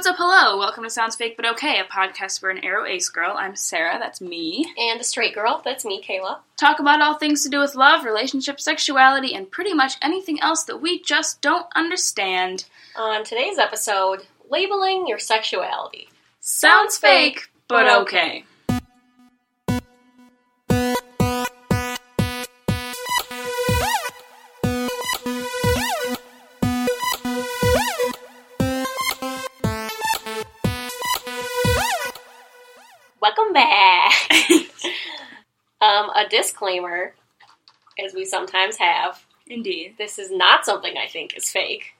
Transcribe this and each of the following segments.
what's up? Hello. Welcome to Sounds Fake But Okay, a podcast where an aro ace girl, I'm Sarah, that's me, And a straight girl, that's me, Kayla. talk about all things to do with love, relationships, sexuality, and pretty much anything else that we just don't understand. On today's episode, labeling your sexuality. Sounds fake, but okay. Welcome back. um, a disclaimer, as we sometimes have, Indeed. this is not something I think is fake,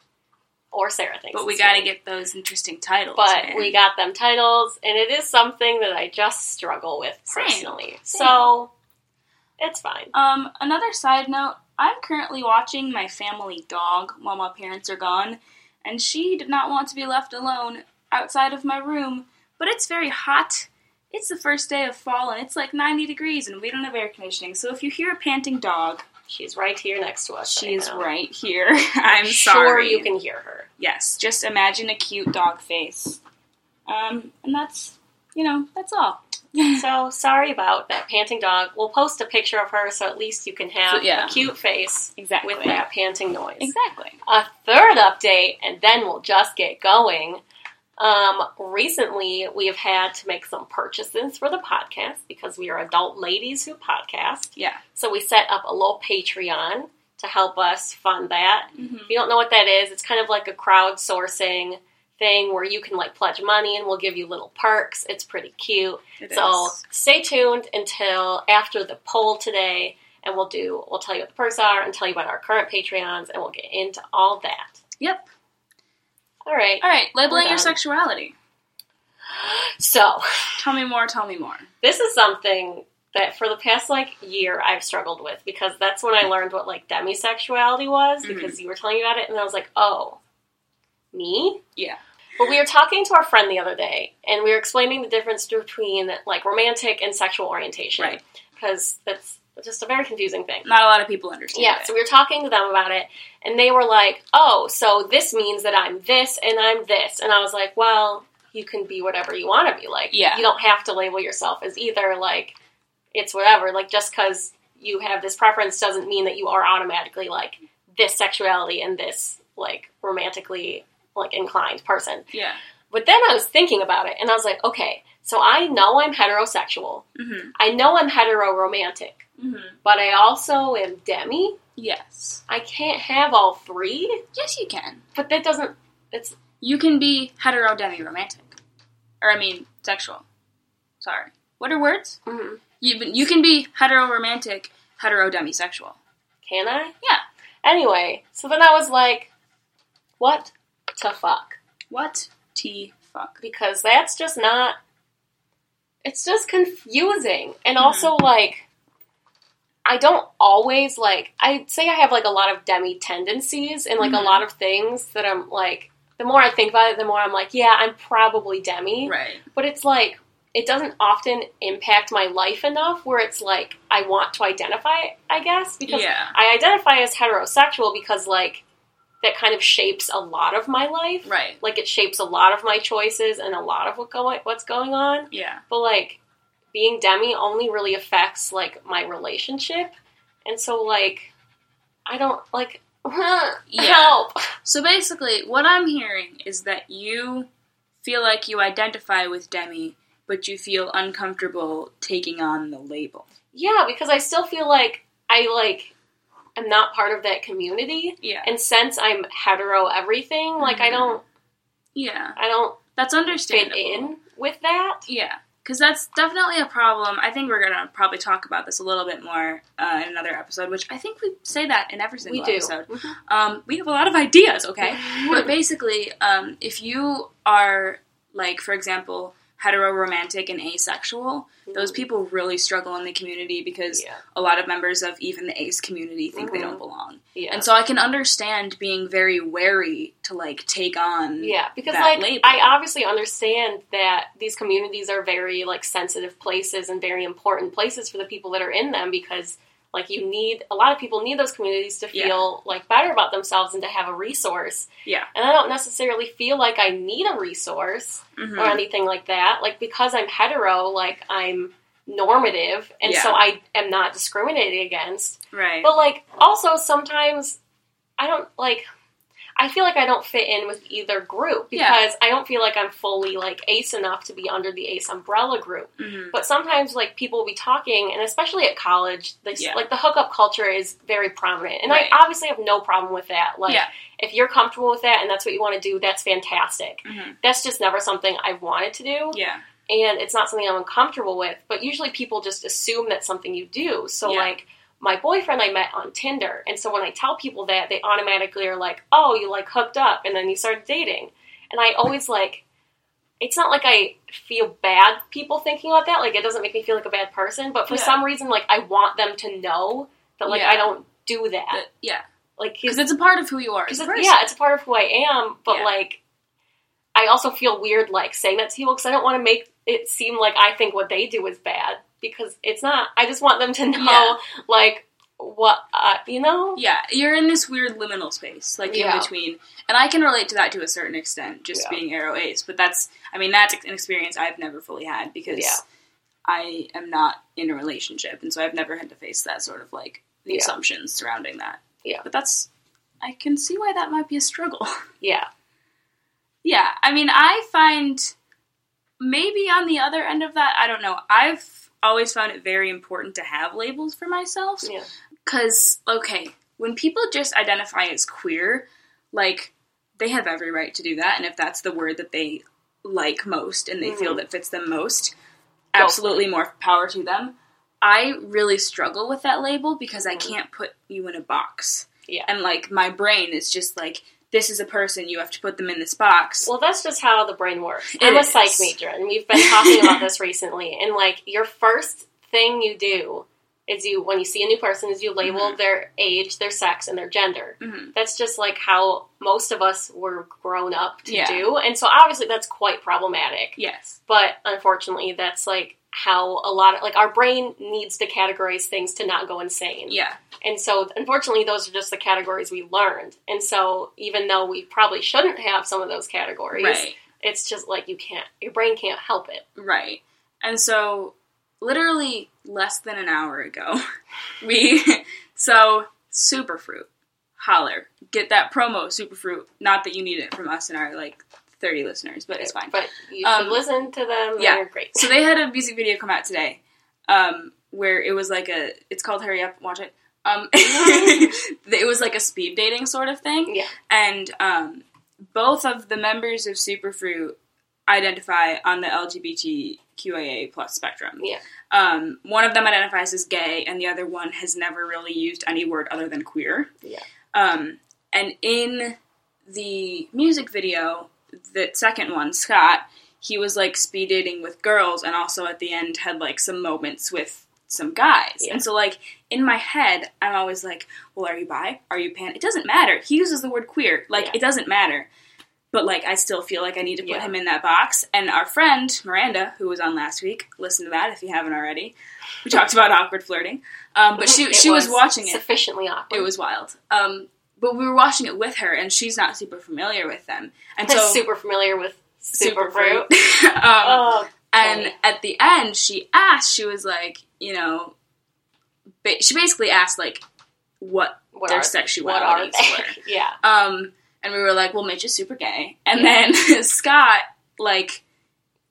or Sarah thinks. But we gotta get those interesting titles. But man. we got them titles, and it is something that I just struggle with Same. personally. Same. So it's fine. Um, another side note, I'm currently watching my family dog while my parents are gone, and she did not want to be left alone outside of my room, but it's very hot. It's the first day of fall and it's like 90 degrees and we don't have air conditioning. So if you hear a panting dog, She's right here next to us. she is now. right here. I'm Sure, sorry. you can hear her. Yes, just imagine a cute dog face. Um, and that's, you know, that's all. So sorry about that panting dog. We'll post a picture of her so at least you can have So, yeah. a cute face exactly. with that panting noise. Exactly. A third update, and then we'll just get going. Um, recently, we have had to make some purchases for the podcast because we are adult ladies who podcast. Yeah. So we set up a little Patreon to help us fund that. hmm If you don't know what that is, it's kind of like a crowdsourcing thing where you can like pledge money and we'll give you little perks. It's pretty cute. It So is. stay tuned until after the poll today, and we'll do we'll tell you what the perks are and tell you about our current Patreons, and we'll get into all that. Yep. All right. All right, labeling your sexuality. So Tell me more, tell me more. this is something that for the past like year I've struggled with because that's when I learned what like demisexuality was Mhm. because you were telling me about it, and I was like, oh, me. Yeah. But we were talking to our friend the other day, and we were explaining the difference between like romantic and sexual orientation, Right. Because that's just a very confusing thing. Not a lot of people understand. Yeah, it. so we were talking to them about it, and they were like, "Oh, so this means that I'm this and I'm this," and I was like, "Well, you can be whatever you want to be. Like, Yeah. you don't have to label yourself as either. Like, it's whatever. Like, just because you have this preference doesn't mean that you are automatically like this sexuality and this like romantically like inclined person." yeah. But then I was thinking about it, and I was like, "Okay, so I know I'm heterosexual. Mm-hmm. I know I'm hetero romantic." Mm-hmm. But I also am demi. Yes. I can't have all three. Yes, you can. But that doesn't. It's You can be hetero demi romantic, or I mean sexual. Sorry. What are words? mhm. You you can be hetero romantic, hetero demisexual. can I? Yeah. Anyway, so then I was like, what to fuck? What t fuck? Because that's just not. It's just confusing, and Mhm. also like. I don't always like. I'd say I have like a lot of demi tendencies and like Mhm. a lot of things that I'm like. The more I think about it, the more I'm like, yeah, I'm probably demi. Right. but it's like it doesn't often impact my life enough where it's like I want to identify, I guess, because Yeah. I identify as heterosexual because like that kind of shapes a lot of my life. Right. Like it shapes a lot of my choices and a lot of what going what's going on. Yeah. But like being demi only really affects like my relationship. And so like I don't like Yeah. help. So basically, what I'm hearing is that you feel like you identify with demi, but you feel uncomfortable taking on the label. Yeah, because I still feel like I like am not part of that community. Yeah. And since I'm hetero everything, like I Mhm. don't Yeah. I don't That's understandable fit in with that. Yeah, because that's definitely a problem. I think we're gonna probably talk about this a little bit more uh, in another episode, which I think we say that in every single We do. episode. Um, we have a lot of ideas, okay? but basically, um, if you are like, for example, hetero romantic and asexual, those people really struggle in the community because Yeah. a lot of members of even the ace community think they Mhm. don't belong. Yeah. And so I can understand being very wary to like take on yeah, because like label. I obviously understand that these communities are very like sensitive places and very important places for the people that are in them because like you need a lot of people need those communities to Yeah. feel like better about themselves and to have a resource. Yeah. And I don't necessarily feel like I need a resource Mhm. or anything like that. Like because I'm hetero, like I'm normative and Yeah. so I am not discriminated against. Right. But like also sometimes I don't like I feel like I don't fit in with either group because Yeah. I don't feel like I'm fully like ace enough to be under the ace umbrella group. Mhm. But sometimes like people will be talking and especially at college, this, Yeah. like the hookup culture is very prominent. And Right. I obviously have no problem with that. Like Yeah. if you're comfortable with that and that's what you want to do, that's fantastic. Mhm. That's just never something I've wanted to do Yeah. and it's not something I'm uncomfortable with. But usually people just assume that's something you do. So like my boyfriend I met on Tinder, and so when I tell people that, they automatically are like, "Oh, you like hooked up, and then you started dating," and I always like. It's not like I feel bad people thinking about that. Like it doesn't make me feel like a bad person, but for Yeah. some reason, like I want them to know that like Yeah. I don't do that. That- yeah. Like Because it's a part of who you are as a it's, person. yeah, it's a part of who I am. But Yeah. like, I also feel weird like saying that to people because I don't want to make it seem like I think what they do is bad because it's not. I just want them to know Yeah. like what uh, you know. Yeah, you're in this weird liminal space, like Yeah. in between. And I can relate to that to a certain extent, just Yeah. being aro ace. But that's, I mean, that's an experience I've never fully had because Yeah. I am not in a relationship, and so I've never had to face that sort of like the assumptions surrounding that. Yeah. but that's, I can see why that might be a struggle. Yeah, yeah, I mean, I find maybe on the other end of that, I don't know. I've always found it very important to have labels for myself. yeah, Because, okay, when people just identify as queer, like, they have every right to do that. And if that's the word that they like most and they feel Mhm. that fits them most, absolutely more power to them. I really struggle with that label because I Mhm. can't put you in a box. Yeah. And, like, my brain is just like, this is a person, you have to put them in this box. Well, that's just how the brain works. It I'm a is. psych major, and we've been talking about this recently. And like, your first thing you do is you, when you see a new person, is you label Mhm. their age, their sex, and their gender. Mhm. That's just like how most of us were grown up to Yeah. do, and so obviously that's quite problematic. Yes. But unfortunately, that's like how a lot of like our brain needs to categorize things to not go insane. Yeah. And so, unfortunately, those are just the categories we learned. And so, even though we probably shouldn't have some of those categories, Right. it's just like you can't, your brain can't help it. Right. And so, literally less than an hour ago, we so Superfruit, holler, get that promo Superfruit. Not that you need it from us and our like thirty listeners, but it's fine. But you Um, should listen to them. yeah. They're great. So they had a music video come out today, um, where it was like a. It's called Hurry Up, Watch It. Um, it was like a speed dating sort of thing. Yeah. And um, both of the members of Superfruit identify on the LGBTQIA plus spectrum. Yeah. Um, one of them identifies as gay, and the other one has never really used any word other than queer. Yeah. Um, and in the music video, the second one, Scott, he was like speed dating with girls, and also at the end had like some moments with some guys. Yeah. And so, like in my head, I'm always like, "Well, are you bi? Are you pan?" It doesn't matter. He uses the word queer. Like Yeah. it doesn't matter. But like, I still feel like I need to put Yeah. him in that box. And our friend Miranda, who was on last week, listen to that if you haven't already. We talked about awkward flirting, um, but she she was, watching it. Sufficiently awkward. It was wild. Um, but we were watching it with her, and she's not super familiar with them, and so super familiar with Superfruit. um, Oh, and funny. at the end, she asked. She was like, you know, ba- she basically asked like what what their sexualities were. yeah. Um, and we were like, well, Mitch is super gay, and then Scott like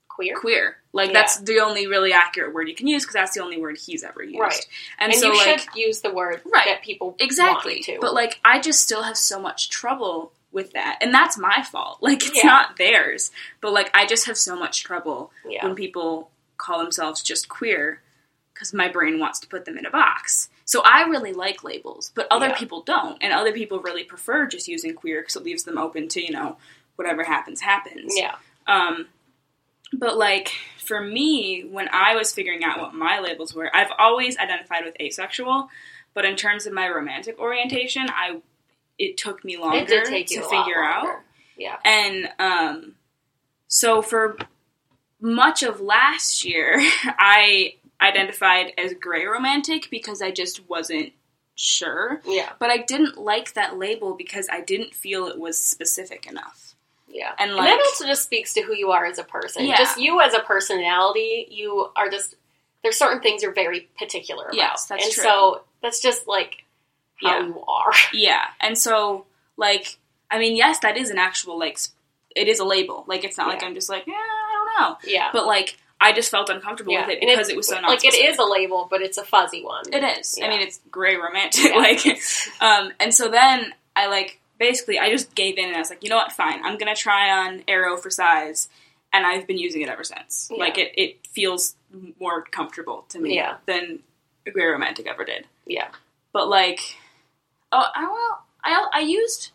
Queer. queer. Like Yeah. that's the only really accurate word you can use because that's the only word he's ever used. Right. And, And, so you like should use the word Right. that people exactly. want to. But like I just still have so much trouble with that, and that's my fault. Like it's Yeah. not theirs, but like I just have so much trouble yeah. when people call themselves just queer because my brain wants to put them in a box. So I really like labels, but other people don't, and other people really prefer just using queer because it leaves them open to you know whatever happens happens. Yeah. Um, but like for me, when I was figuring out what my labels were, I've always identified with asexual, but in terms of my romantic orientation, I it took me longer It did take you to figure out. Yeah. And um, so for much of last year, I identified as gray romantic because I just wasn't sure. Yeah. But I didn't like that label because I didn't feel it was specific enough. Yeah. And, And, that also just speaks to who you are as a person. Yeah. Just you as a personality, you are just there's certain things you're very particular about. Yes, that's and true. so that's just like how Yeah. you are. Yeah, and so like I mean, yes, that is an actual like it is a label. Like it's not like I'm just like yeah, I don't know, Yeah. but like I just felt uncomfortable yeah. with it because it was so like it is a label, but it's a fuzzy one. It is. I mean, it's gray romantic. Yeah. like, um, and so then I like basically I just gave in and I was like, you know what, fine, I'm gonna try on Aro for size, and I've been using it ever since. Yeah. Like it, it feels more comfortable to me Yeah. than gray romantic ever did. Yeah. But like, oh, I well, I I used,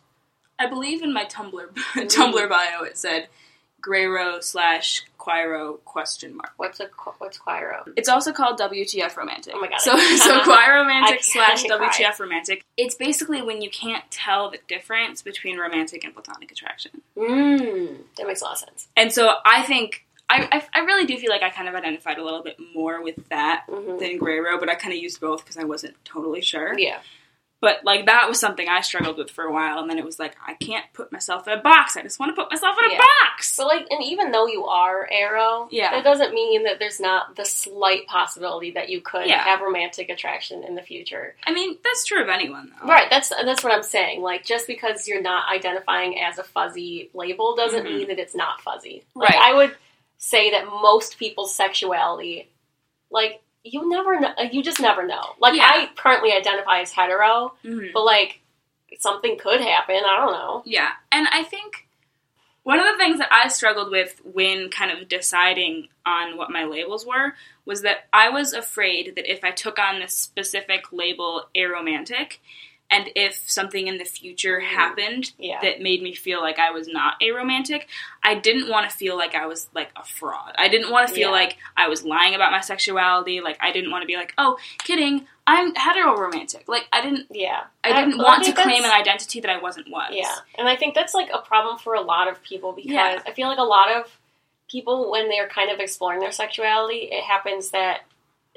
I believe in my Tumblr Tumblr mm-hmm. bio it said Grayro slash Quiro question mark. What's a what's Quiro? It's also called WTF romantic. Oh my God, So so queer romantic slash. WTF romantic. It's basically when you can't tell the difference between romantic and platonic attraction. Mm, that makes a lot of sense. And so I think I, I, I really do feel like I kind of identified a little bit more with that Mhm. than Grey Row, but I kind of used both because I wasn't totally sure. Yeah. But like that was something I struggled with for a while, and then it was like I can't put myself in a box. I just want to put myself in a Yeah. box. But like, and even though you are Aro, Yeah. that doesn't mean that there's not the slight possibility that you could Yeah. have romantic attraction in the future. I mean that's true of anyone though. Right. That's that's what I'm saying. Like, just because you're not identifying as a fuzzy label doesn't Mhm. mean that it's not fuzzy. Like, Right. I would say that most people's sexuality, like, you never know. You just never know. Like, Yeah. I currently identify as hetero, Mhm. but like, something could happen. I don't know. Yeah, and I think one of the things that I struggled with when kind of deciding on what my labels were was that I was afraid that if I took on this specific label aromantic, and if something in the future Mm. happened Yeah. that made me feel like I was not a romantic, I didn't want to feel like I was like a fraud. I didn't want to feel Yeah. like I was lying about my sexuality. Like I didn't want to be like, oh, kidding, I'm heteroromantic. Like I didn't. Yeah. I didn't I want to claim an identity that I wasn't was. Yeah, and I think that's like a problem for a lot of people because Yeah. I feel like a lot of people, when they're kind of exploring their sexuality, it happens that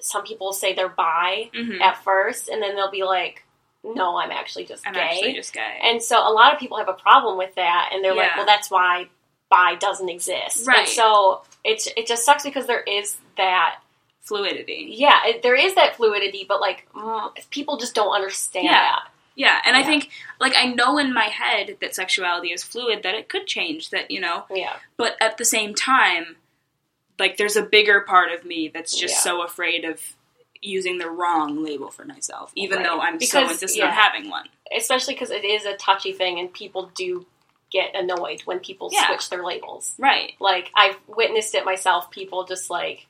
some people say they're bi Mhm. at first, and then they'll be like, "No, I'm actually just I'm gay." actually just gay. and so a lot of people have a problem with that, and they're like, "Well, that's why bi doesn't exist." Right. And so it's it just sucks because there is that. Fluidity. Yeah, it, there is that fluidity, but like mm, people just don't understand Yeah. that. Yeah, and I think, like, I know in my head that sexuality is fluid, that it could change, that, you know, Yeah, but at the same time, like, there's a bigger part of me that's just Yeah. so afraid of using the wrong label for myself, even Right. though I'm so Because, insistent on having one. especially because it is a touchy thing, and people do get annoyed when people Yeah. switch their labels. Right. Like I've witnessed it myself. People just like,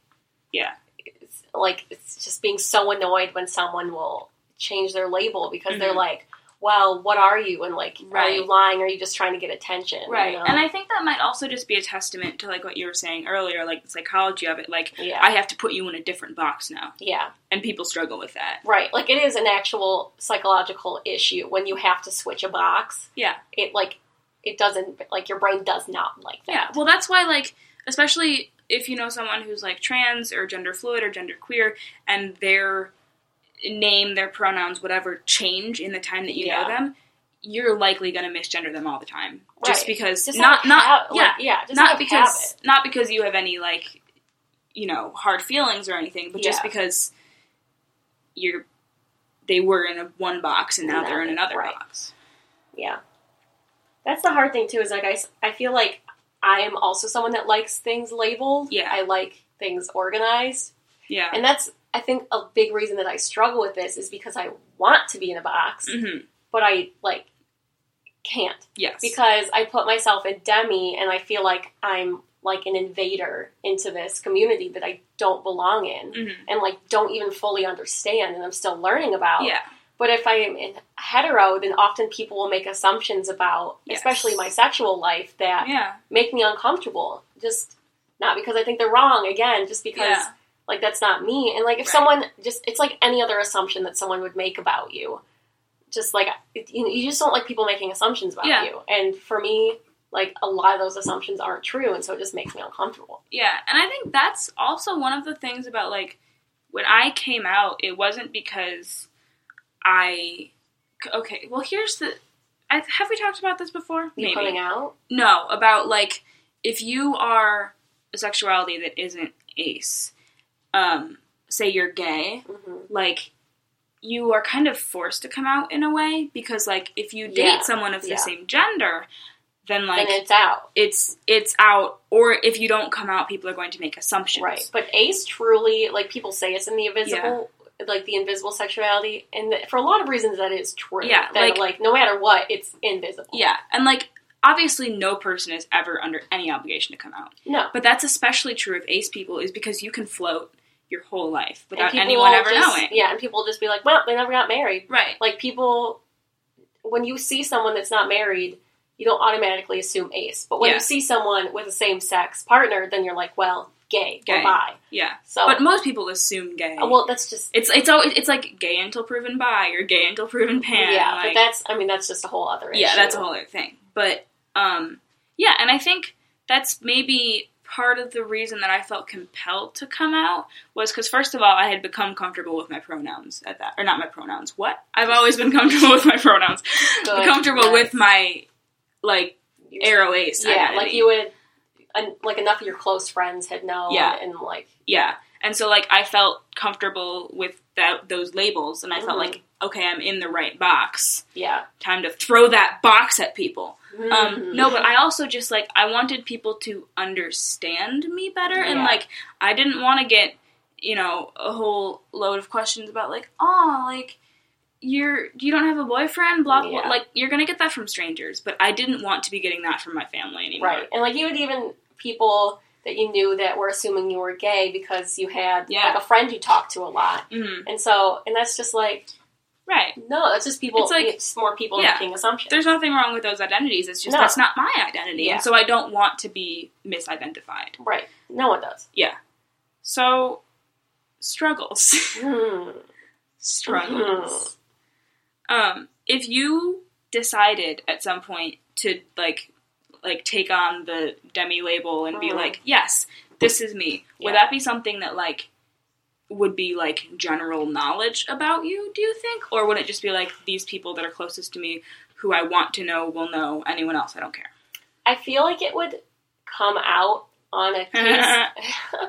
Yeah. it's, like it's just being so annoyed when someone will change their label because they're Mhm. like, "Well, what are you?" And like, "Are you lying? Or are you just trying to get attention?" you Right. know? And I think that might also just be a testament to, like, what you were saying earlier, like, the psychology of it. Like, yeah, I have to put you in a different box now. yeah, And people struggle with that. right. Like it is an actual psychological issue when you have to switch a box. Yeah. It like it doesn't like your brain does not like that. Yeah, well, that's why, like, especially if you know someone who's like trans or gender fluid or gender queer, and their name, their pronouns, whatever, change in the time that you Yeah. know them, you're likely going to misgender them all the time, just Right. because Just not not hab- yeah, like, yeah, just not because habit. not because you have any like you know hard feelings or anything, but just because you're they were in a one box and now they're in another Right. box. Yeah. That's the hard thing too. Is like I I feel like I am also someone that likes things labeled. Yeah. I like things organized, Yeah. and that's I think a big reason that I struggle with this is because I want to be in a box, hmm but I like can't Yes. because I put myself in demi, and I feel like I'm like an invader into this community that I don't belong in, hmm and like don't even fully understand, and I'm still learning about. Yeah. But if I am in hetero, then often people will make assumptions about, Yes. especially my sexual life, that Yeah. make me uncomfortable. Just not because I think they're wrong, again, just because Yeah. Like that's not me. And like if Right. someone just, it's like any other assumption that someone would make about you. Just like you, you just don't like people making assumptions about Yeah. you. And for me, like a lot of those assumptions aren't true, and so it just makes me uncomfortable. Yeah, and I think that's also one of the things about like when I came out, it wasn't because I. Okay, well, here's the. I, have we talked about this before? You coming out? No, about like if you are a sexuality that isn't ace, um, say you're gay, hmm like you are kind of forced to come out in a way because like if you date Yeah, someone of the yeah. same gender, then like then it's out. it's it's out or if you don't come out people are going to make assumptions. Right. But ace truly, like people say it's in the invisible, like the invisible sexuality, and th- for a lot of reasons that is true. Yeah, That, like- like, no matter what, it's invisible. Yeah, and like obviously no person is ever under any obligation to come out. No. But that's especially true of ace people is because you can float your whole life without anyone ever just- knowing. Yeah, and people will just be like, well, they never got married. Right. Like people, when you see someone that's not married, you don't automatically assume ace. But when Yeah. you see someone with a same sex partner, then you're like, well, gay, Gay. or bi. Yeah. So, But most people assume gay. uh, well, that's just it's it's always it's like gay until proven bi or gay until proven pan. yeah. like- but that's I mean that's just a whole other issue. yeah, that's a whole other thing. But um, yeah, and I think that's maybe part of the reason that I felt compelled to come out was because first of all, I had become comfortable with my pronouns at that, or not my pronouns. What? I've always been comfortable with my pronouns. Good, comfortable nice. with my like aro ace. Yeah, identity. like you would, and like enough of your close friends had known. Yeah. and like Yeah. And so like I felt comfortable with that those labels and I felt Mhm. like okay, I'm in the right box. yeah. Time to throw that box at people. Um Mhm. no, but I also just like I wanted people to understand me better and like I didn't want to get, you know, a whole load of questions about like, "Oh, like you're you don't have a boyfriend, blah blah." Yeah. Like you're going to get that from strangers, but I didn't want to be getting that from my family anymore. right, and like you would even people that you knew that were assuming you were gay because you had Yeah. like a friend you talked to a lot, Mhm. and so and that's just like Right. no, that's just people. It's like- it's more people yeah. making assumptions. there's nothing wrong with those identities. It's just No. that's not my identity, Yeah. and so I don't want to be misidentified. right, no one does. Yeah. So struggles, Hmm. struggles. Um, if you decided at some point to like, like take on the demi label and be Mhm. like, yes, this is me. Would that be something that like would be like general knowledge about you? Do you think, or would it just be like these people that are closest to me who I want to know will know? Anyone else, I don't care. I feel like it would come out on a case.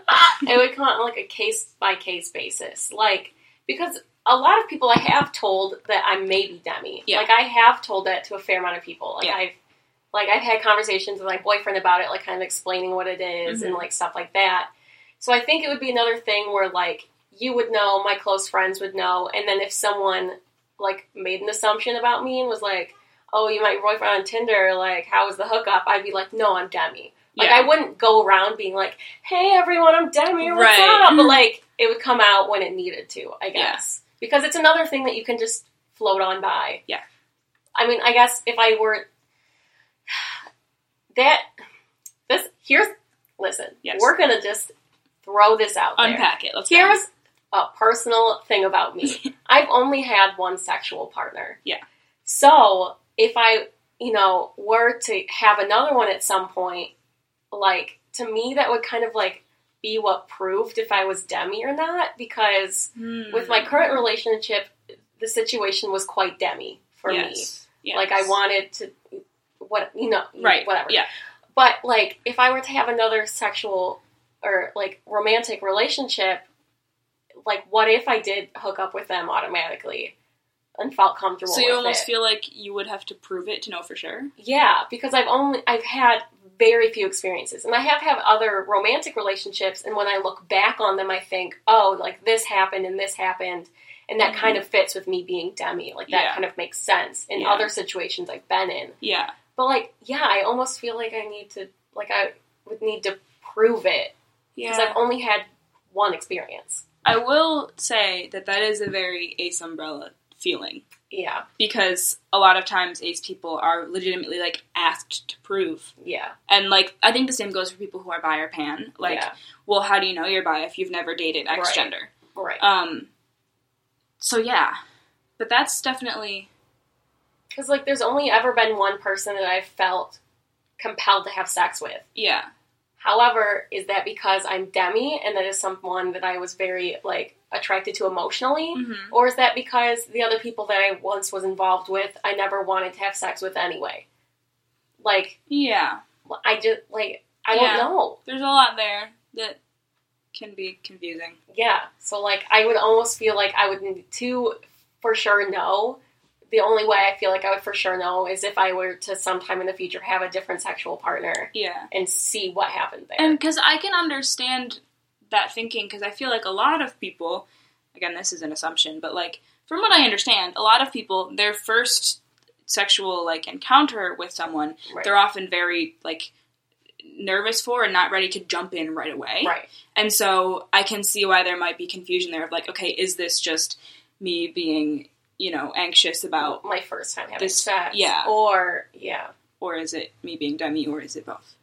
it would come out on like a case by case basis, like because a lot of people I have told that I may be demi. Yeah. Like I have told that to a fair amount of people. Like Yeah. I've like I've had conversations with my boyfriend about it, like kind of explaining what it is and Mhm. like stuff like that. So I think it would be another thing where like you would know, my close friends would know, and then if someone like made an assumption about me and was like, "Oh, you met your boyfriend on Tinder. Like, how was the hookup?" I'd be like, "No, I'm demi." Like, Yeah. I wouldn't go around being like, "Hey, everyone, I'm demi. What's Right. up?" But like, it would come out when it needed to, I guess, because it's another thing that you can just float on by. Yeah. I mean, I guess if I were that, this here's listen. Yes. We're gonna just throw this out there. Unpack it. Let's go. Here's a personal thing about me. I've only had one sexual partner. Yeah. So if I, you know, were to have another one at some point, like to me that would kind of like be what proved if I was demi or not because Hmm. with my current relationship the situation was quite demi for me. Yes. Yes. Like I wanted to what you know, right. whatever. Yeah. But like, if I were to have another sexual or like romantic relationship, like, what if I did hook up with them automatically and felt comfortable? So you almost it? feel like you would have to prove it to know for sure. yeah, because I've only I've had very few experiences, and I have had other romantic relationships, and when I look back on them, I think, oh, like this happened and this happened. And that Mhm. kind of fits with me being demi. Like that Yeah. kind of makes sense in Yeah. other situations I've been in. Yeah. But like, yeah, I almost feel like I need to, like, I would need to prove it because Yeah. I've only had one experience. I will say that that is a very ace umbrella feeling Yeah, because a lot of times ace people are legitimately like asked to prove. yeah, And like I think the same goes for people who are bi or pan. Like, yeah, well, how do you know you're bi if you've never dated X Right. gender? right. Um so yeah. But that's definitely Because like, there's only ever been one person that I've felt compelled to have sex with. yeah. However, is that because I'm demi and that is someone that I was very like attracted to emotionally? hmm Or is that because the other people that I once was involved with, I never wanted to have sex with anyway? Like, Yeah. I just, like, I Yeah. don't know. There's a lot there that can be confusing. Yeah. So, like, I would almost feel like I would need to for sure know. The only way I feel like I would for sure know is if I were to sometime in the future have a different sexual partner Yeah. and see what happened there. And because I can understand that thinking, because I feel like a lot of people, again, this is an assumption, but like from what I understand, a lot of people, their first sexual like encounter with someone, Right. they're often very like nervous for and not ready to jump in right away. right. And so I can see why there might be confusion there of like, okay, is this just me being, you know, anxious about, My first time having This- sex. yeah. Or, yeah. or is it me being demi, or is it both?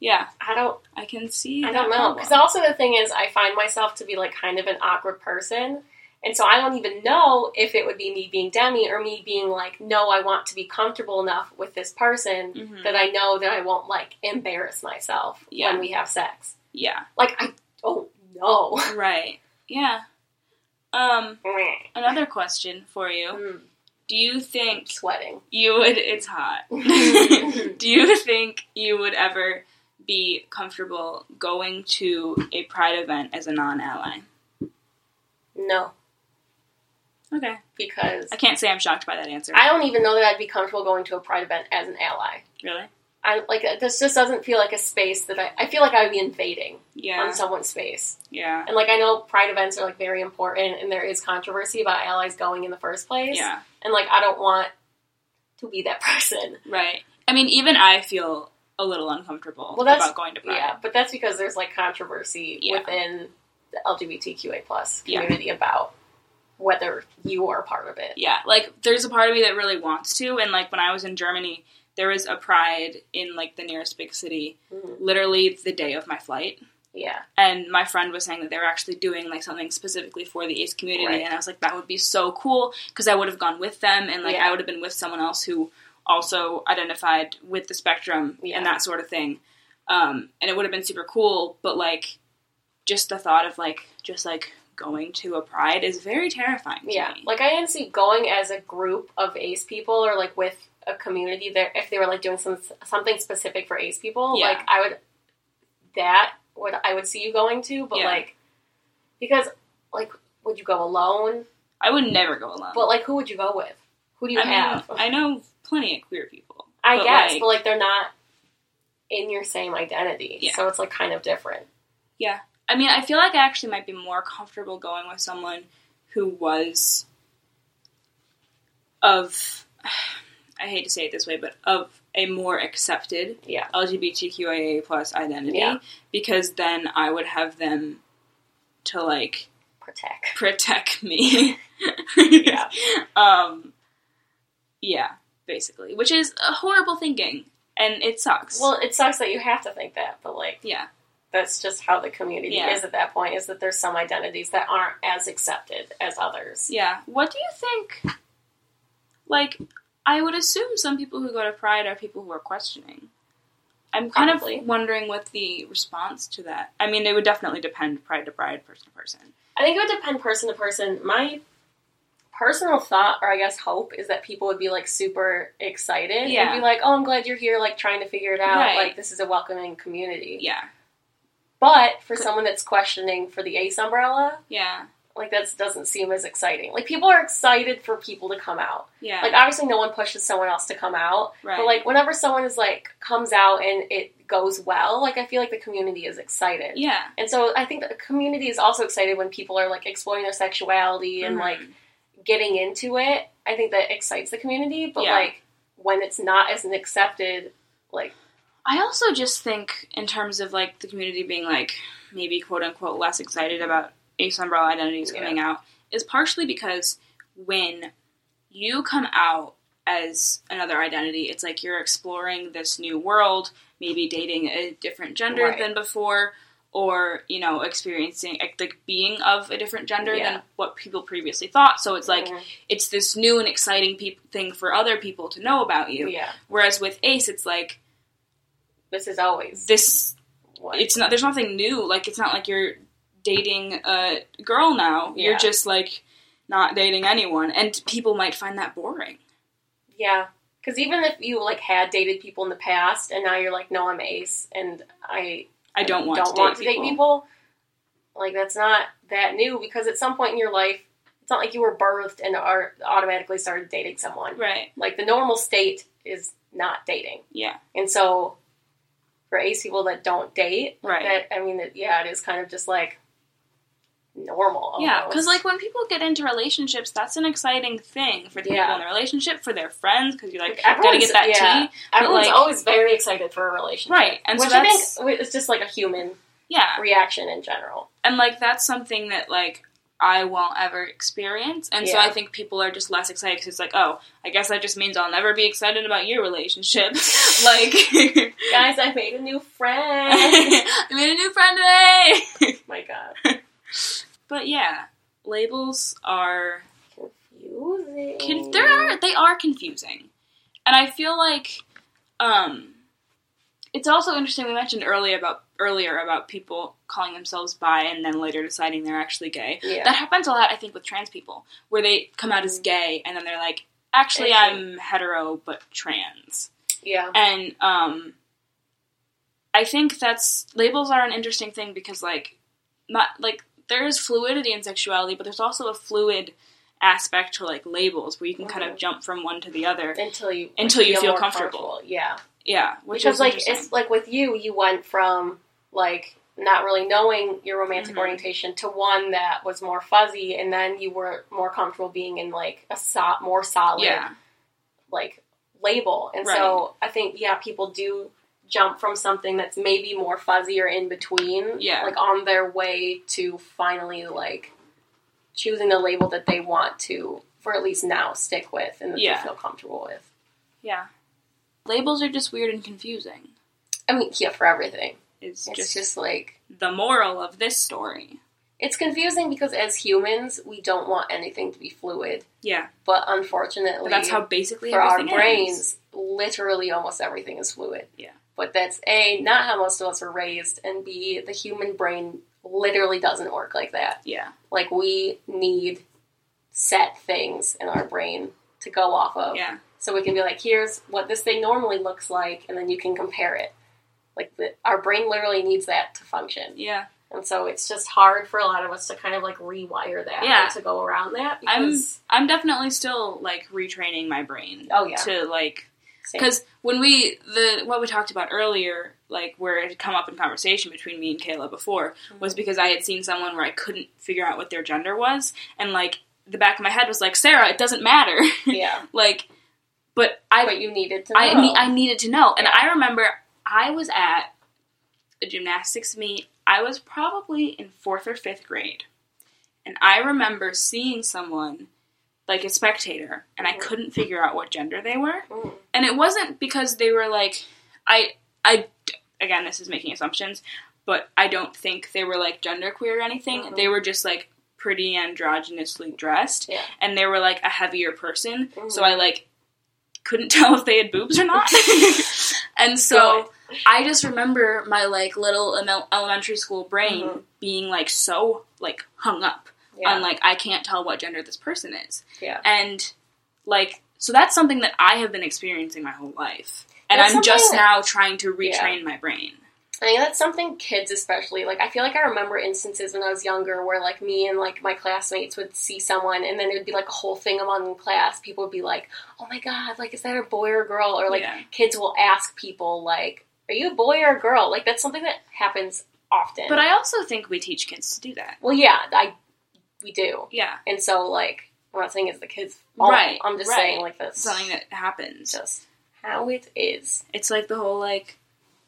Yeah, I don't I can see. I don't know. Because also the thing is, I find myself to be like kind of an awkward person. And so I don't even know if it would be me being Demi or me being like, no, I want to be comfortable enough with this person Mhm. that I know that I won't like embarrass myself Yeah. when we have sex. yeah, Like, I don't know. right. Yeah. Um, another question for you: Do you think sweating. you would? It's hot. Do you think you would ever be comfortable going to a pride event as a non-ally? No, Okay. because I can't say I'm shocked by that answer. I don't even know that I'd be comfortable going to a pride event as an ally. really? I like uh, this just doesn't feel like a space that I, I feel like I would be invading Yeah. on someone's space. Yeah. And like I know pride events are like very important and there is controversy about allies going in the first place. Yeah. And like I don't want to be that person. Right. I mean, even I feel a little uncomfortable Well, that's- about going to pride. Yeah, but that's because there's like controversy Yeah. within the LGBTQA plus Yeah. community about whether you are part of it. Yeah, like there's a part of me that really wants to, and like when I was in Germany, there was a pride in like the nearest big city, Mhm. literally the day of my flight. Yeah. And my friend was saying that they were actually doing like something specifically for the ace community, Right. and I was like, that would be so cool because I would have gone with them, and like Yeah. I would have been with someone else who also identified with the spectrum Yeah. and that sort of thing, um, and it would have been super cool. But like, just the thought of like just like going to a pride is very terrifying. To Yeah. me. Like I didn't see going as a group of ace people or like with a community there if they were like doing some something specific for ace people, Yeah. like I would that would I would see you going to, but Yeah. like because like would you go alone? I would never go alone. But like who would you go with? Who do you I mean, have? I know plenty of queer people. I but, guess, like- but like they're not in your same identity. Yeah. So it's like kind of different. Yeah. I mean, I feel like I actually might be more comfortable going with someone who was of, I hate to say it this way, but of a more accepted Yeah. LGBTQIA plus identity, Yeah. because then I would have them to like Protect. protect me. Yeah. Um. Yeah, basically, which is a horrible thinking, and it sucks. Well, it sucks that you have to think that, but like yeah, that's just how the community Yeah. is at that point is that there's some identities that aren't as accepted as others. yeah. What do you think? Like, I would assume some people who go to Pride are people who are questioning. I'm kind Probably. of wondering what the response to that. I mean, it would definitely depend pride to pride, person to person. I think it would depend person to person. My personal thought, or I guess hope, is that people would be like super excited Yeah. and be like, "Oh, I'm glad you're here, like trying to figure it out. Right. Like this is a welcoming community." Yeah, But for someone that's questioning for the Ace umbrella, yeah, like that doesn't seem as exciting. Like people are excited for people to come out. yeah. Like obviously, no one pushes someone else to come out. right. But like whenever someone is like comes out and it goes well, like I feel like the community is excited. yeah, And so I think the community is also excited when people are like exploring their sexuality and Mhm. like getting into it. I think that excites the community, but Yeah. like when it's not as an accepted, like I also just think, in terms of like the community being like maybe quote unquote less excited about Ace Umbrella identities Yeah. coming out, is partially because when you come out as another identity, it's like you're exploring this new world, maybe dating a different gender Right. than before, or you know, experiencing like being of a different gender Yeah. than what people previously thought. So it's like mhm, it's this new and exciting pe- thing for other people to know about you. yeah, Whereas with Ace, it's like this is always this what it's not there's nothing new like it's not like you're dating a girl now. Yeah. You're just like not dating anyone, and people might find that boring. Yeah, because even if you like had dated people in the past, and now you're like, no, I'm ace, and I I don't want don't to, want date, to people. date people. Like that's not that new because at some point in your life, it's not like you were birthed and are automatically started dating someone. Right? Like the normal state is not dating, Yeah. and so for ace people that don't date, Right. that I mean, it, yeah, it is kind of just like normal. Yeah, because like when people get into relationships, that's an exciting thing for the people in the relationship, for their friends, because you're like, Like, gotta get that yeah. tea, everyone's like- always very excited for a relationship, right? And Which so I that's think is just like a human yeah, reaction in general. and like that's something that like I won't ever experience, and so I think people are just less excited because it's like, oh, I guess that just means I'll never be excited about your relationship. like, Guys, I made a new friend. I made a new friend today. oh My God, but yeah, labels are confusing. Con- there are they are confusing, and I feel like um, it's also interesting. We mentioned earlier about earlier about people calling themselves bi and then later deciding they're actually gay. Yeah. That happens a lot, I think, with trans people, where they come out as Mhm. gay and then they're like, actually. I'm hetero but trans, yeah, and um, I think that's labels are an interesting thing because like not like there is fluidity in sexuality, but there's also a fluid aspect to like labels where you can kind of Mhm. jump from one to the other. until you Until you feel more comfortable. Yeah, Yeah, which because is like it's like with you, you went from like not really knowing your romantic Mhm. orientation to one that was more fuzzy, and then you were more comfortable being in like a so- more solid yeah, like label. And so I think yeah, people do jump from something that's maybe more fuzzy or in between, Yeah. like on their way to finally like choosing the label that they want to for at least now stick with and that Yeah. they feel comfortable with. yeah. Labels are just weird and confusing. I mean, yeah, for everything. Is It's just, just like the moral of this story. it's confusing because as humans we don't want anything to be fluid, Yeah, but unfortunately but that's how basically for our brains, is. literally almost everything is fluid. Yeah. But that's A, not how most of us were raised, and B, the human brain literally doesn't work like that. Yeah, Like, we need set things in our brain to go off of. yeah, So we can be like, here's what this thing normally looks like, and then you can compare it. Like, the, our brain literally needs that to function. yeah. And so it's just hard for a lot of us to kind of like rewire that Yeah. to go around that I'm I'm definitely still like retraining my brain. Oh, yeah. To like. Because when we the what we talked about earlier, like where it had come up in conversation between me and Kayla before, was mm-hmm. because I had seen someone where I couldn't figure out what their gender was, and like the back of my head was like, Sarah, it doesn't matter. yeah, like, but I but you needed to know. I ne- I needed to know, and Yeah. I remember I was at a gymnastics meet. I was probably in fourth or fifth grade, and I remember seeing someone like a spectator, and I Mhm. couldn't figure out what gender they were, Mm. and it wasn't because they were like I I again this is making assumptions, but I don't think they were like genderqueer or anything. Mhm. They were just like pretty androgynously dressed, Yeah. and they were like a heavier person. Mhm. So I like couldn't tell if they had boobs or not. and so I just remember my like little elementary school brain Mhm. being like so like hung up Yeah. on like I can't tell what gender this person is. Yeah. And like so that's something that I have been experiencing my whole life. And That's I'm just that- now trying to retrain my brain. I think that's something kids especially like I feel like I remember instances when I was younger where like me and like my classmates would see someone and then it would be like a whole thing among class. People would be like, Oh my god, like is that a boy or a girl? Or like Yeah. kids will ask people like, Are you a boy or a girl? Like that's something that happens often. But I also think we teach kids to do that. Well yeah, I we do. Yeah. And so like I'm not saying it's the kids fault. Right, I'm just right. saying like that's Something that happens. just how it is. It's like the whole like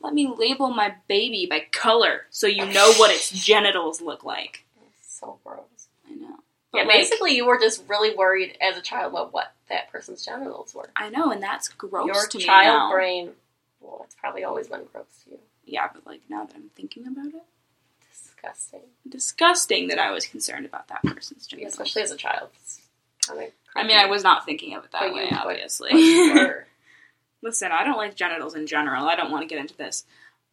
let me label my baby by color so you know what its genitals look like. It's So gross. I know. Yeah, But, like, basically you were just really worried as a child about what that person's genitals were. I know, and that's gross Your to me child now. brain. Well, it's probably always been gross to you. Yeah, but like now that I'm thinking about it, Disgusting. disgusting that I was concerned about that person's Yeah, genitals. especially as a child. I mean, I was not thinking of it that But way, you- obviously. Listen, I don't like genitals in general. I don't want to get into this.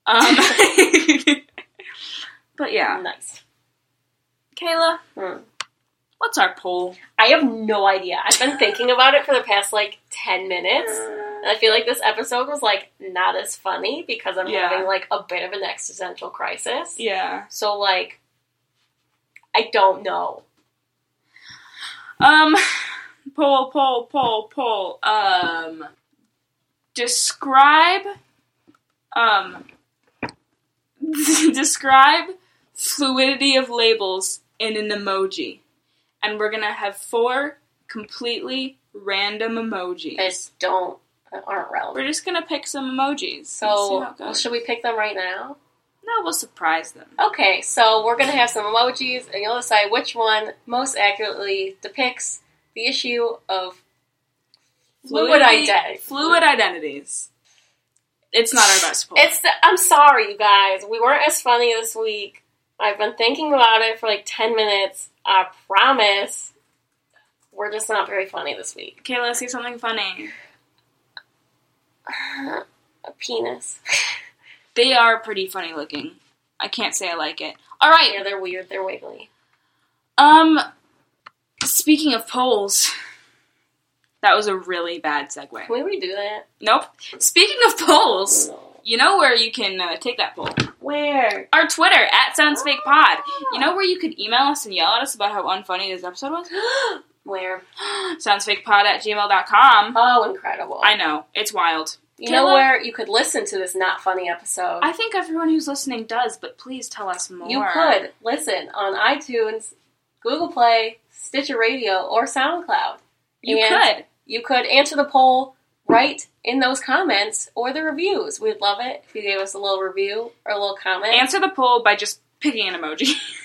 Um, but yeah, nice. Kayla, Hmm. what's our poll? I have no idea. I've been thinking about it for the past like 10 minutes. I feel like this episode was like not as funny because I'm Yeah. having like a bit of an existential crisis. Yeah. So like I don't know. Um, poll, poll, poll, poll. Um, describe, um, describe fluidity of labels in an emoji. And we're gonna have four completely random emojis. I just don't aren't relevant. We're just gonna pick some emojis. So goes. should we pick them right now? no, we'll surprise them. Okay, so we're gonna have some emojis and you'll decide which one most accurately depicts the issue of fluid identity. Fluid identities. It's not our best poll. It's the, I'm sorry, you guys. We weren't as funny this week. I've been thinking about it for like ten minutes. I promise. We're just not very funny this week. Okay, let's say something funny. A penis. They are pretty funny looking. I can't say I like it. All right. Yeah, they're weird. They're wiggly. Um. Speaking of polls, that was a really bad segue. Can we redo that? Nope. Speaking of polls, No. you know where you can uh, take that poll? Where? Our Twitter at SoundsFakePod. You know where you could email us and yell at us about how unfunny this episode was? Where? SoundsFakePod at gmail.com. Oh, incredible. I know it's wild. You know where you could listen to this not funny episode? I think everyone who's listening does, but please tell us more. You could listen on iTunes, Google Play, Stitcher Radio, or SoundCloud. You And could. You could answer the poll right in those comments or the reviews. We'd love it if you gave us a little review or a little comment. Answer the poll by just picking an emoji.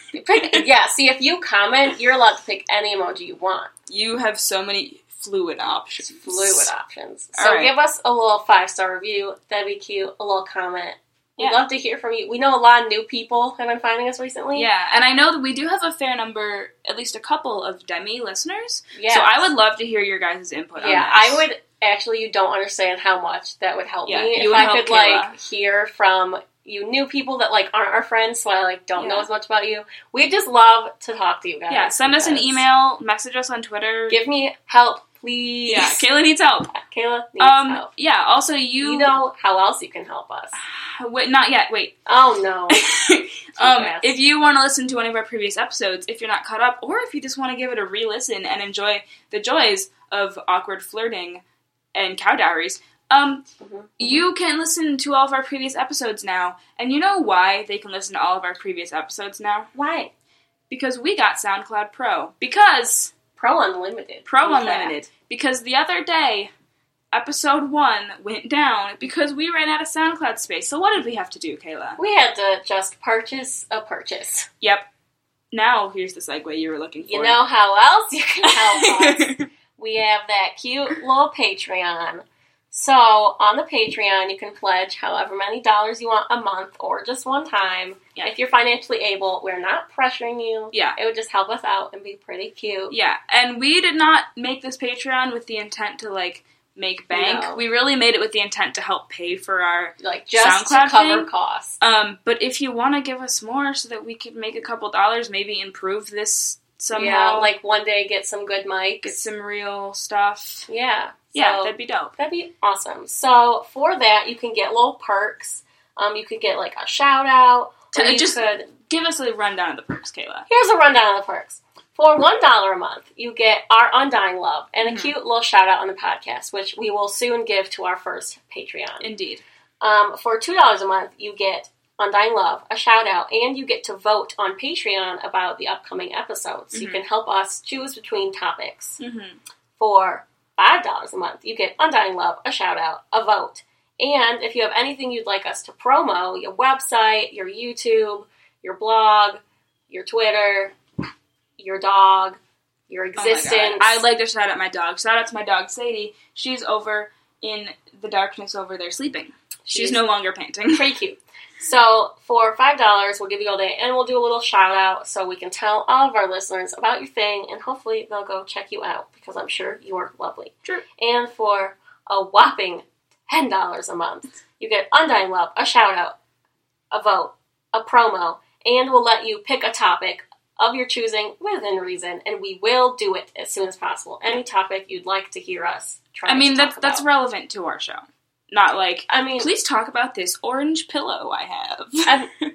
Yeah, see, if you comment, you're allowed to pick any emoji you want. you have so many fluid options. Fluid options. All So right. give us a little five star review. That'd be cute. A little comment. We'd Yeah. love to hear from you. We know a lot of new people have been finding us recently. Yeah, and I know that we do have a fair number, at least a couple of Demi listeners. Yes. So I would love to hear your guys' input on Yeah. I would actually. You don't understand how much that would help Yeah, me you if I could Kayla. like hear from you new people that like aren't our friends, so I like don't know as much about you. We just love to talk to you guys. Yeah, send us an email, message us on Twitter. Give me help, please. yeah, Kayla needs help. Kayla needs Um, help. yeah. Also, you, You know how else you can help us? wait, not yet. Wait. Oh no. um, if you want to listen to one of our previous episodes, if you're not caught up, or if you just want to give it a re-listen and enjoy the joys of awkward flirting and cow dowries, um, Mhm. you can listen to all of our previous episodes now. And you know why they can listen to all of our previous episodes now? Why? Because we got SoundCloud Pro. Because Pro Unlimited. Pro that? Unlimited. Because the other day, episode one went down because we ran out of SoundCloud space. So what did we have to do, Kayla? We had to just purchase a purchase. Yep. Now here's the segue you were looking for. You know how else you can help us? we have that cute little Patreon. So on the Patreon, you can pledge however many dollars you want a month or just one time. Yeah. If you're financially able, we're not pressuring you. yeah. It would just help us out and be pretty cute. Yeah, and we did not make this Patreon with the intent to like make bank. No. We really made it with the intent to help pay for our Like just SoundCloud to cover thing? costs. um but if you want to give us more so that we could make a couple dollars, maybe improve this somehow Yeah, like one day get some good mics. get some real stuff. yeah. Yeah, So- that'd be dope. That'd be awesome. So for that, you can get little perks. Um, you could get like a shout out. To- just- could. Give us a rundown of the perks, Kayla. Here's a rundown of the perks. For one dollar a month, you get our undying love and a Mhm. cute little shout out on the podcast, which we will soon give to our first Patreon. Indeed. Um, for two dollars a month, you get undying love, a shout out, and you get to vote on Patreon about the upcoming episodes. You Mhm. can help us choose between topics Mm-hmm. for five dollars a month, you get Undying Love, a shout out, a vote. And if you have anything you'd like us to promo, your website, your YouTube, your blog, your Twitter, your dog, your Oh existence. God. I'd like to shout out my dog. Shout out to my dog Sadie. She's over in the darkness over there sleeping. She's She's- no longer panting. pretty cute. So for five dollars, we'll give you all day, and we'll do a little shout out so we can tell all of our listeners about your thing, and hopefully they'll go check you out because I'm sure you are lovely. True. And for a whopping ten dollars a month, you get undying love, a shout out, a vote, a promo, and we'll let you pick a topic of your choosing within reason, and we will do it as soon as possible. Any topic you'd like to hear us try I mean, that's that's about. relevant to our show. Not like, I mean, please talk about this orange pillow I have. I,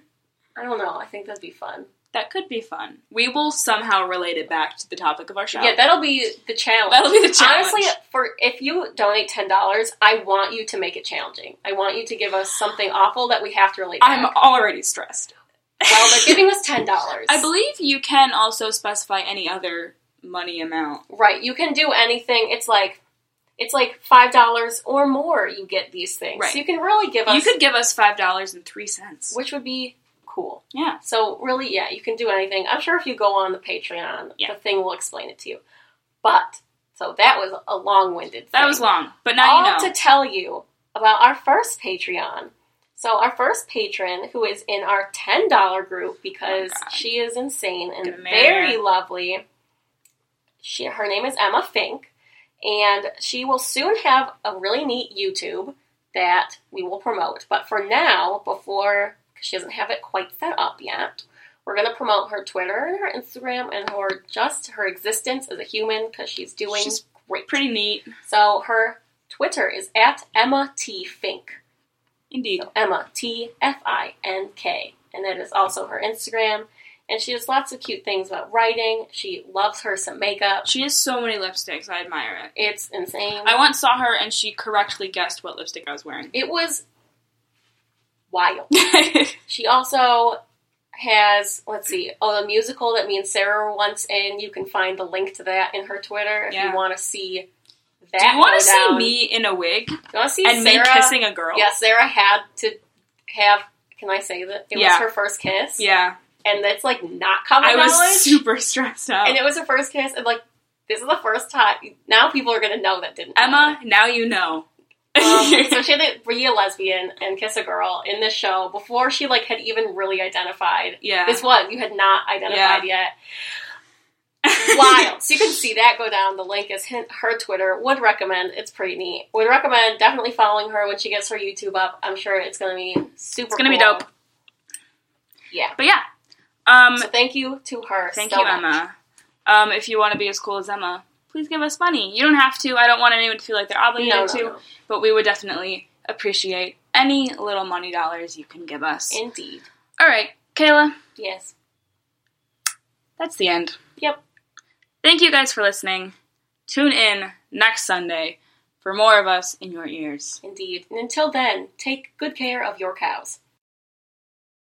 I don't know. I think that'd be fun. that could be fun. We will somehow relate it back to the topic of our show. Yeah, that'll be the challenge. That'll be the challenge. Honestly, for if you donate ten dollars, I want you to make it challenging. I want you to give us something awful that we have to relate. I'm already stressed. well, they're giving us ten dollars. I believe you can also specify any other money amount. Right, you can do anything. It's like it's like five dollars or more. You get these things. Right. So you can really give us, You could give us five dollars and three cents. which would be cool. Yeah. So really, yeah, you can do anything. I'm sure if you go on the Patreon, Yeah. the thing will explain it to you. But so that was a long-winded. That thing. was long, but now all you know. to tell you about our first Patreon. So our first patron, who is in our ten dollar group because Oh, she is insane and very lovely. She her name is Emma Fink, and she will soon have a really neat YouTube that we will promote. But for now, before 'cause she doesn't have it quite set up yet, we're going to promote her Twitter and her Instagram and her just her existence as a human because she's doing She's great. Pretty neat, So her Twitter is at Emma T Fink. indeed. So Emma T F I N K. And that is also her Instagram. And she does lots of cute things about writing. She loves her some makeup. She has so many lipsticks. I admire it. It's insane. I once saw her and she correctly guessed what lipstick I was wearing. it was wild. She also has, let's see, oh, the musical that me and Sarah were once in. You can find the link to that in her Twitter if Yeah. you want to see that. Do you want to see me in a wig You want to see and Sarah? me kissing a girl? Yeah, Sarah had to have. Can I say that it Yeah. was her first kiss? Yeah. And that's like not common I was knowledge. super stressed out. and it was her first kiss, and like this is the first time. Now people are gonna know that didn't. Emma, now you know. Um, so she had to be a lesbian and kiss a girl in this show before she like had even really identified. yeah. This was you had not identified yet. Wild. so you can see that go down. The link is her Twitter. Would recommend. It's pretty neat. Would recommend definitely following her when she gets her YouTube up. I'm sure it's gonna be super. It's gonna be dope. Yeah. But yeah. Um, So thank you to her. thank so you, much. Emma. Um, if you want to be as cool as Emma, please give us money. You don't have to. I don't want anyone to feel like they're obligated No, no, to, no. but we would definitely appreciate any little money dollars you can give us. Indeed. All right, Kayla, Yes. that's the end. Yep. Thank you guys for listening. Tune in next Sunday for more of us in your ears. Indeed. And until then, take good care of your cows.